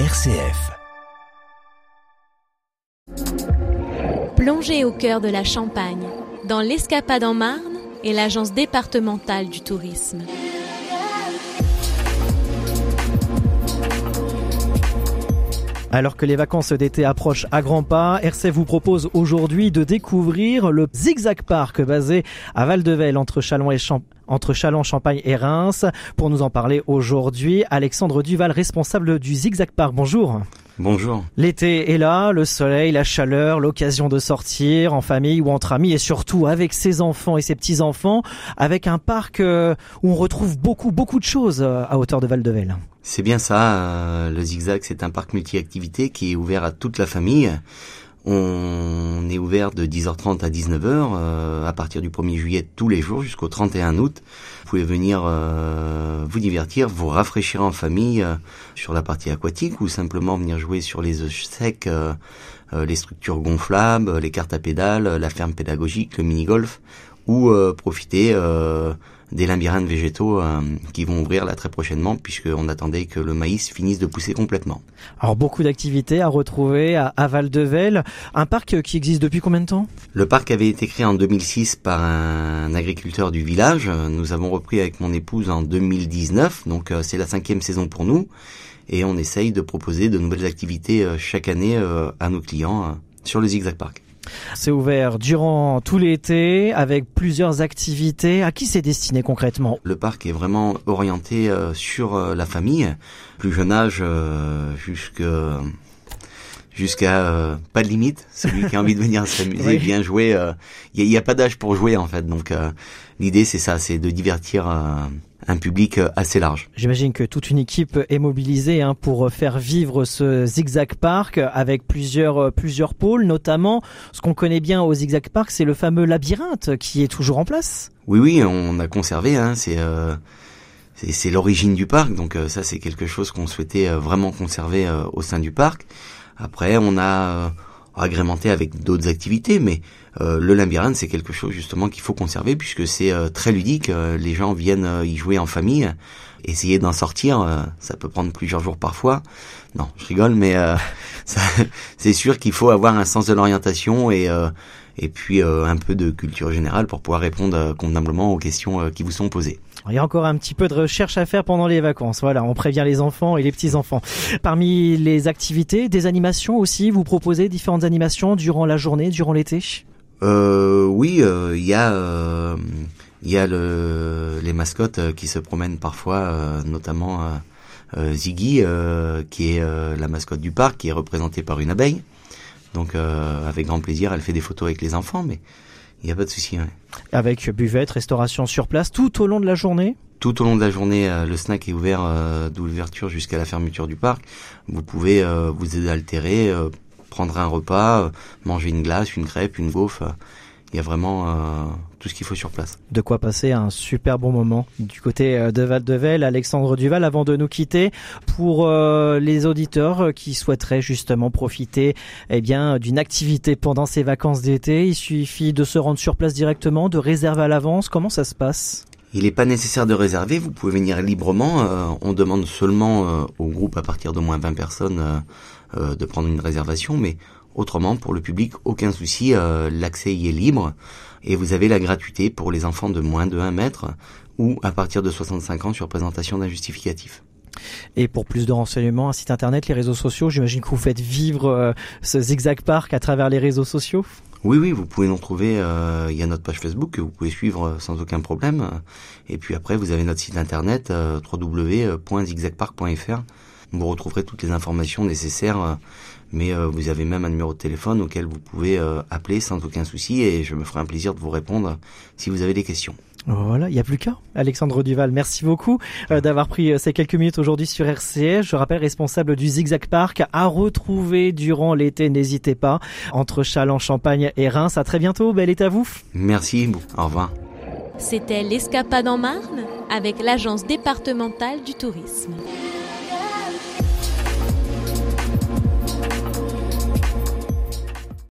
RCF. Plongez au cœur de la Champagne, dans l'Escapade en Marne et l'Agence départementale du tourisme. Alors que les vacances d'été approchent à grands pas, RC vous propose aujourd'hui de découvrir le Zigzag Park basé à Val-de-Velle entre Chalon et Champ entre Chalon, Champagne et Reims. Pour nous en parler aujourd'hui, Alexandre Duval, responsable du Zigzag Park. Bonjour. Bonjour. L'été est là, le soleil, la chaleur, l'occasion de sortir en famille ou entre amis et surtout avec ses enfants et ses petits-enfants, avec un parc euh, où on retrouve beaucoup, beaucoup de choses euh, à hauteur de Val-de-Velle. C'est bien ça, euh, le Zigzag, c'est un parc multi-activité qui est ouvert à toute la famille. On est ouvert de 10h30 à 19h euh, à partir du 1er juillet tous les jours jusqu'au 31 août. Vous pouvez venir euh, vous divertir, vous rafraîchir en famille sur la partie aquatique ou simplement venir jouer sur les œufs secs, les structures gonflables, les cartes à pédales, la ferme pédagogique, le mini-golf ou profiter des labyrinthes végétaux euh, qui vont ouvrir là très prochainement puisqu'on attendait que le maïs finisse de pousser complètement. Alors beaucoup d'activités à retrouver à, à Val-de-Velle, un parc qui existe depuis combien de temps? Le parc avait été créé en 2006 par un agriculteur du village. Nous avons repris avec mon épouse en 2019, donc euh, c'est la cinquième saison pour nous et on essaye de proposer de nouvelles activités euh, chaque année à nos clients sur le Zigzag Park. C'est ouvert durant tout l'été avec plusieurs activités. À qui c'est destiné concrètement? Le parc est vraiment orienté euh, sur euh, la famille, plus jeune âge euh, jusqu'à jusqu'à pas de limite. Celui qui a envie de venir s'amuser, bien jouer. Il n'y a, a, pas d'âge pour jouer en fait. Donc l'idée c'est ça, c'est de divertir un public euh, assez large. J'imagine que toute une équipe est mobilisée hein, pour faire vivre ce Zigzag Park avec plusieurs euh, plusieurs pôles, notamment ce qu'on connaît bien au Zigzag Park, c'est le fameux labyrinthe qui est toujours en place. Oui, oui, on a conservé. Hein, c'est euh, c'est l'origine du parc, donc ça c'est quelque chose qu'on souhaitait vraiment conserver au sein du parc. Après, on a agrémenté avec d'autres activités, mais euh, le labyrinthe c'est quelque chose justement qu'il faut conserver puisque c'est euh, très ludique. Euh, les gens viennent y jouer en famille. Essayer d'en sortir, ça peut prendre plusieurs jours parfois. Non, je rigole, mais c'est sûr qu'il faut avoir un sens de l'orientation et et puis un peu de culture générale pour pouvoir répondre convenablement aux questions qui vous sont posées. Il y a encore un petit peu de recherche à faire pendant les vacances. Voilà, on prévient les enfants et les petits-enfants. Parmi les activités, des animations aussi, vous proposez différentes animations durant la journée, durant l'été? Euh, Oui, euh, il y a... Euh, y a le, les mascottes euh, qui se promènent parfois, notamment Ziggy, qui est la mascotte du parc, qui est représentée par une abeille. Donc avec grand plaisir, elle fait des photos avec les enfants, mais il n'y a pas de souci. Avec buvette, restauration sur place, tout au long de la journée tout au long de la journée, euh, le snack est ouvert euh, d'ouverture jusqu'à la fermeture du parc. Vous pouvez euh, vous aider altérer, prendre un repas, manger une glace, une crêpe, une gaufre il y a vraiment euh, tout ce qu'il faut sur place. De quoi passer un super bon moment du côté euh, de Val-de-Velle. Alexandre Duval, avant de nous quitter, pour euh, les auditeurs qui souhaiteraient justement profiter eh bien d'une activité pendant ces vacances d'été, il suffit de se rendre sur place directement, de réserver à l'avance. Comment ça se passe? Il n'est pas nécessaire de réserver, vous pouvez venir librement. on demande seulement au groupe à partir de moins 20 personnes de prendre une réservation, mais Autrement, pour le public, aucun souci, euh, l'accès y est libre et vous avez la gratuité pour les enfants de moins de 1 mètre ou à partir de 65 ans sur présentation d'un justificatif. Et pour plus de renseignements, un site internet, les réseaux sociaux, j'imagine que vous faites vivre euh, ce Zigzag Park à travers les réseaux sociaux? Oui, oui, vous pouvez nous trouver. Euh, il y a notre page Facebook que vous pouvez suivre sans aucun problème. Et puis après, vous avez notre site internet euh, www.zigzagpark.fr. Vous retrouverez toutes les informations nécessaires mais euh, vous avez même un numéro de téléphone auquel vous pouvez euh, appeler sans aucun souci et je me ferai un plaisir de vous répondre si vous avez des questions. Voilà, il n'y a plus qu'à. Alexandre Duval, merci beaucoup euh, d'avoir pris ces quelques minutes aujourd'hui sur RCS. Je rappelle, responsable du Zigzag Park à retrouver durant l'été, n'hésitez pas, entre Châlons, Champagne et Reims. À très bientôt, bel été à vous. Merci, au revoir. C'était l'Escapade en Marne avec l'Agence départementale du tourisme.